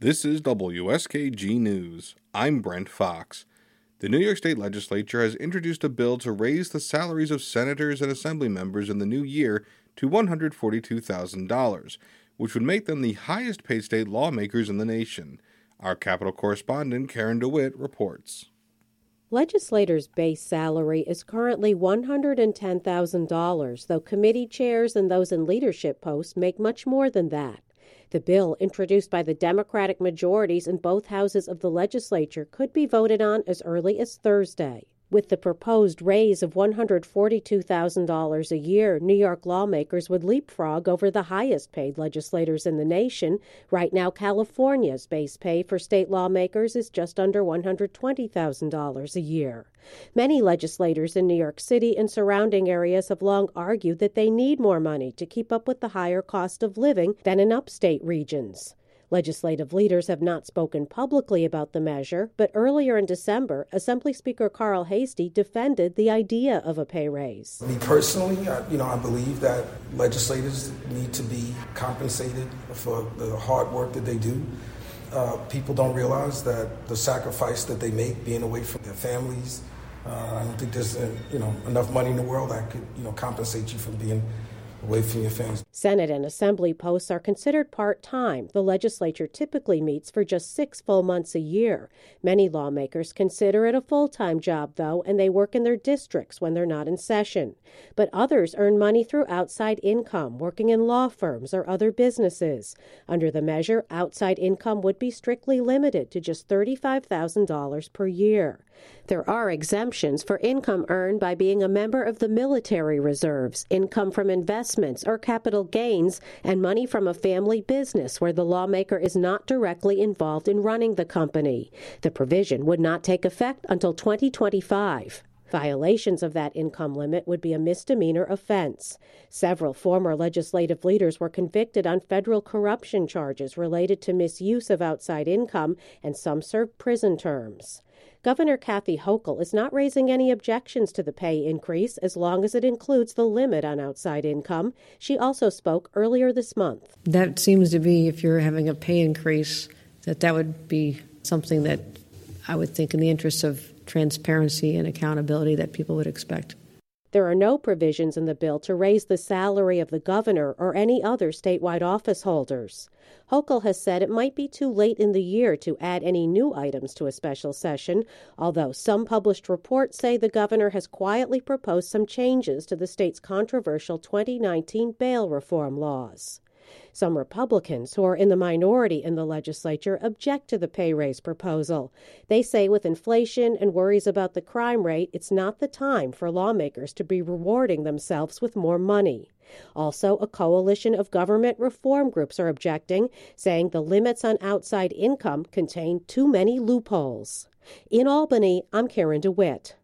This is WSKG News. I'm Brent Fox. The New York State Legislature has introduced a bill to raise the salaries of senators and assembly members in the new year to $142,000, which would make them the highest paid state lawmakers in the nation. Our Capitol correspondent Karen DeWitt reports. Legislators' base salary is currently $110,000, though committee chairs and those in leadership posts make much more than that. The bill, introduced by the Democratic majorities in both houses of the legislature, could be voted on as early as Thursday. With the proposed raise of $142,000 a year, New York lawmakers would leapfrog over the highest paid legislators in the nation. Right now, California's base pay for state lawmakers is just under $120,000 a year. Many legislators in New York City and surrounding areas have long argued that they need more money to keep up with the higher cost of living than in upstate regions. Legislative leaders have not spoken publicly about the measure, but earlier in December, Assembly Speaker Carl Heastie defended the idea of a pay raise. Me personally, I, you know, I believe that legislators need to be compensated for the hard work that they do. Uh, people don't realize that the sacrifice that they make being away from their families. Uh, I don't think there's uh, you know enough money in the world that could you know compensate you for being away from your families. Senate and Assembly posts are considered part time. The legislature typically meets for just six full months a year. Many lawmakers consider it a full time job, though, and they work in their districts when they're not in session. But others earn money through outside income, working in law firms or other businesses. Under the measure, outside income would be strictly limited to just $35,000 per year. There are exemptions for income earned by being a member of the military reserves, income from investments or capital gains, and money from a family business where the lawmaker is not directly involved in running the company. The provision would not take effect until 2025. Violations of that income limit would be a misdemeanor offense. Several former legislative leaders were convicted on federal corruption charges related to misuse of outside income, and some served prison terms. Governor Kathy Hochul is not raising any objections to the pay increase as long as it includes the limit on outside income. She also spoke earlier this month. That seems to be, if you're having a pay increase, that that would be something that I would think in the interest of transparency and accountability that people would expect. There are no provisions in the bill to raise the salary of the governor or any other statewide office holders. Hochul has said it might be too late in the year to add any new items to a special session, although some published reports say the governor has quietly proposed some changes to the state's controversial 2019 bail reform laws. Some Republicans who are in the minority in the legislature object to the pay raise proposal. They say with inflation and worries about the crime rate, it's not the time for lawmakers to be rewarding themselves with more money. Also, a coalition of government reform groups are objecting, saying the limits on outside income contain too many loopholes. In Albany, I'm Karen DeWitt.